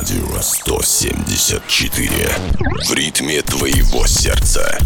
Радио 174. В ритме твоего сердца.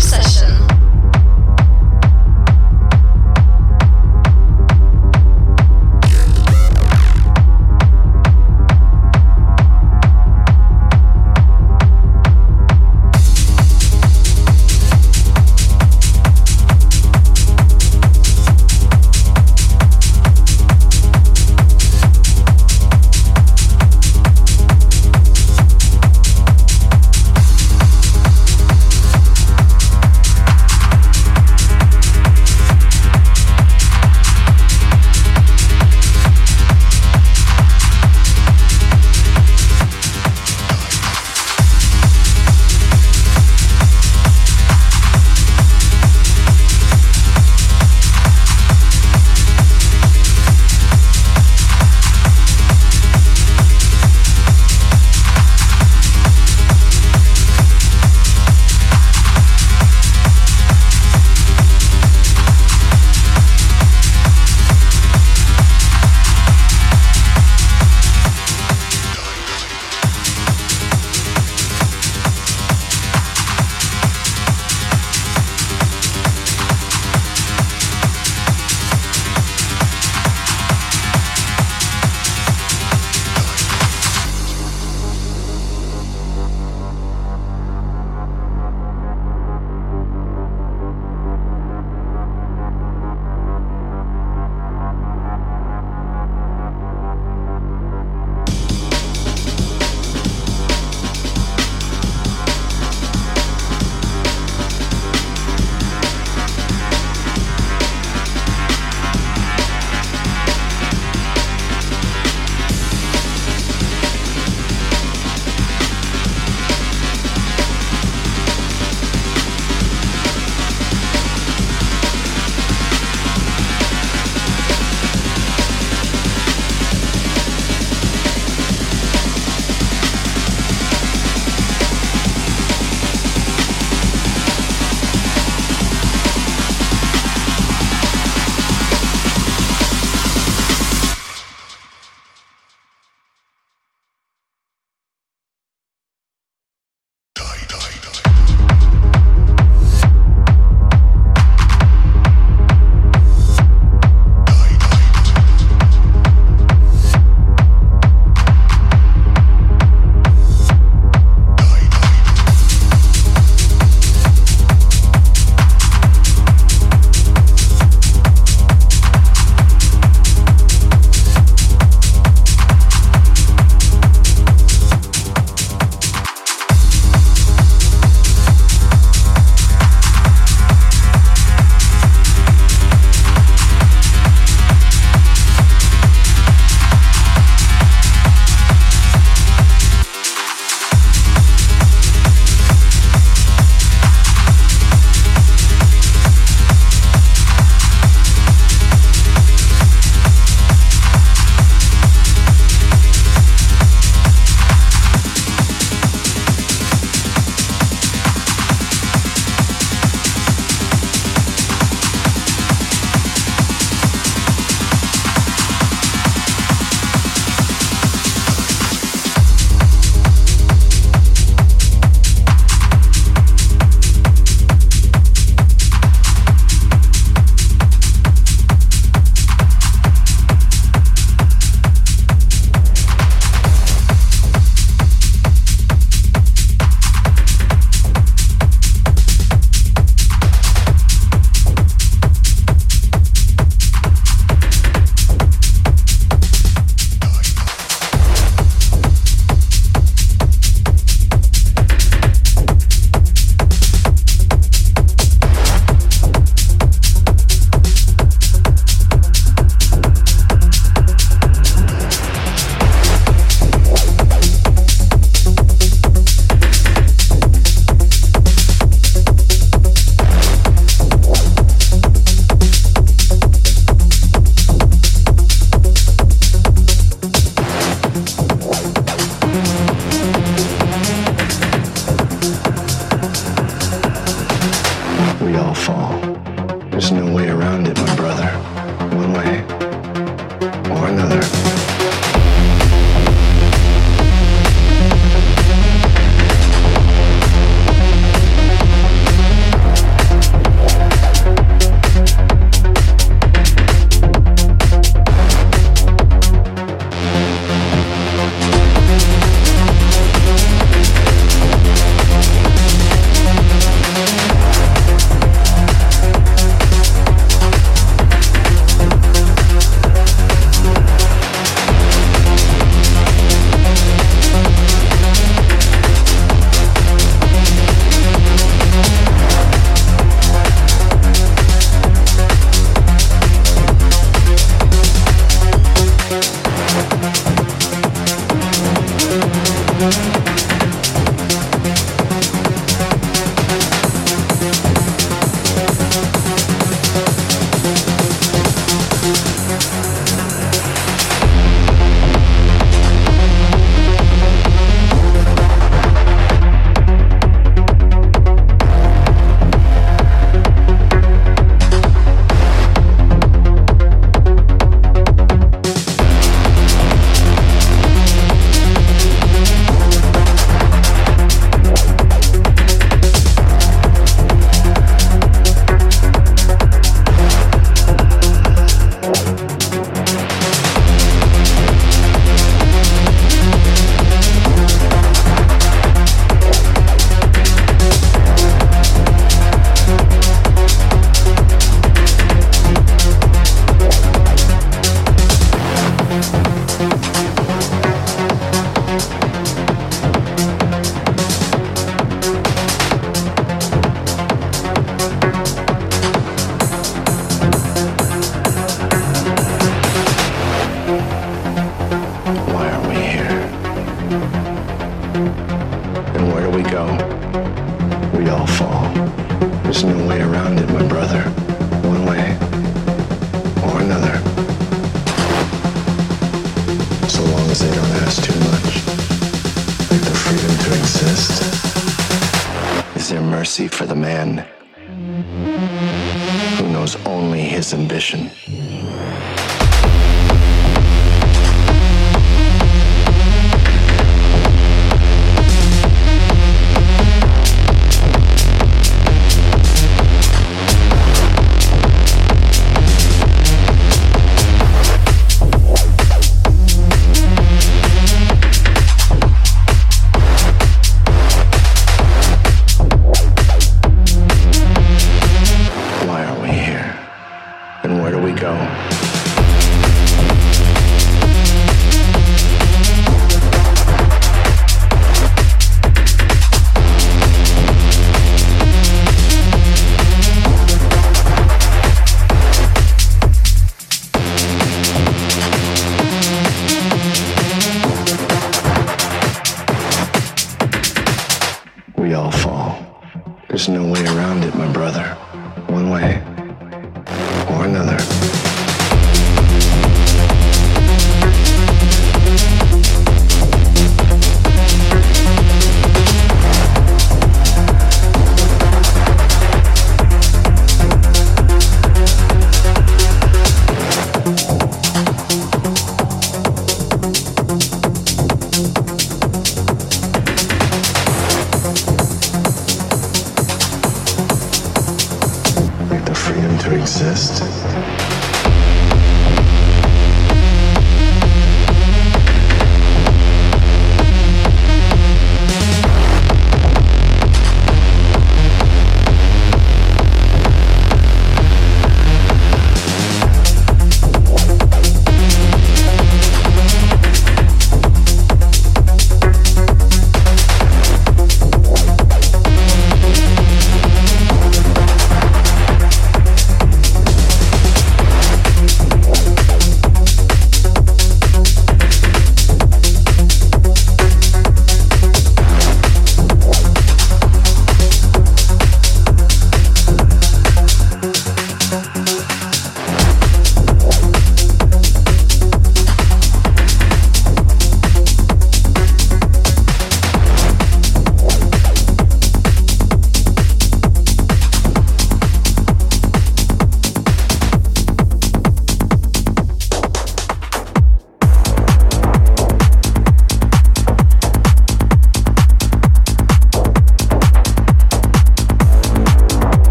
session.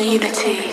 Unity.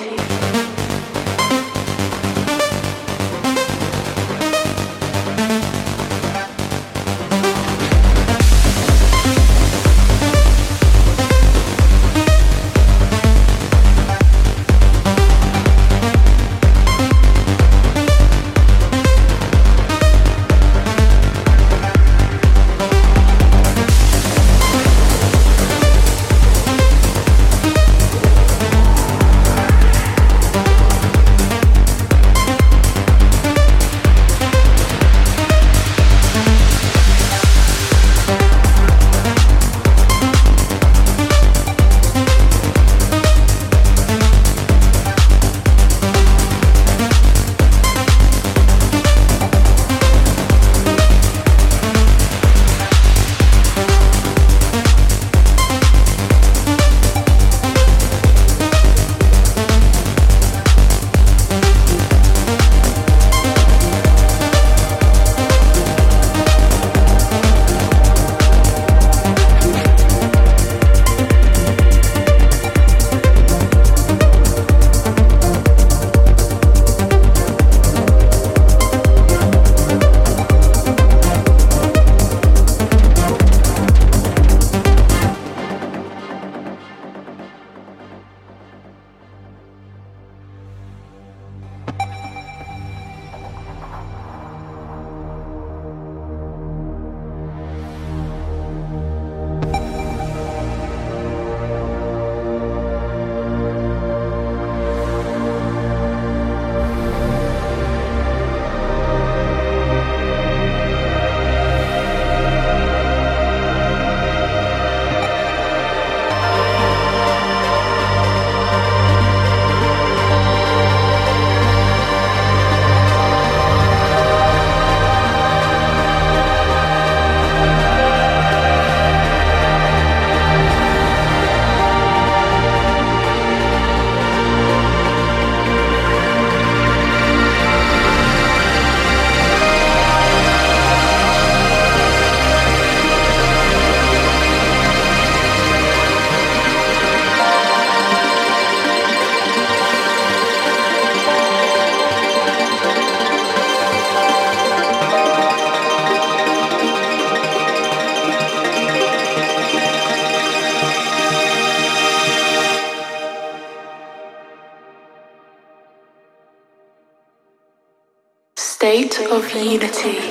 Of unity.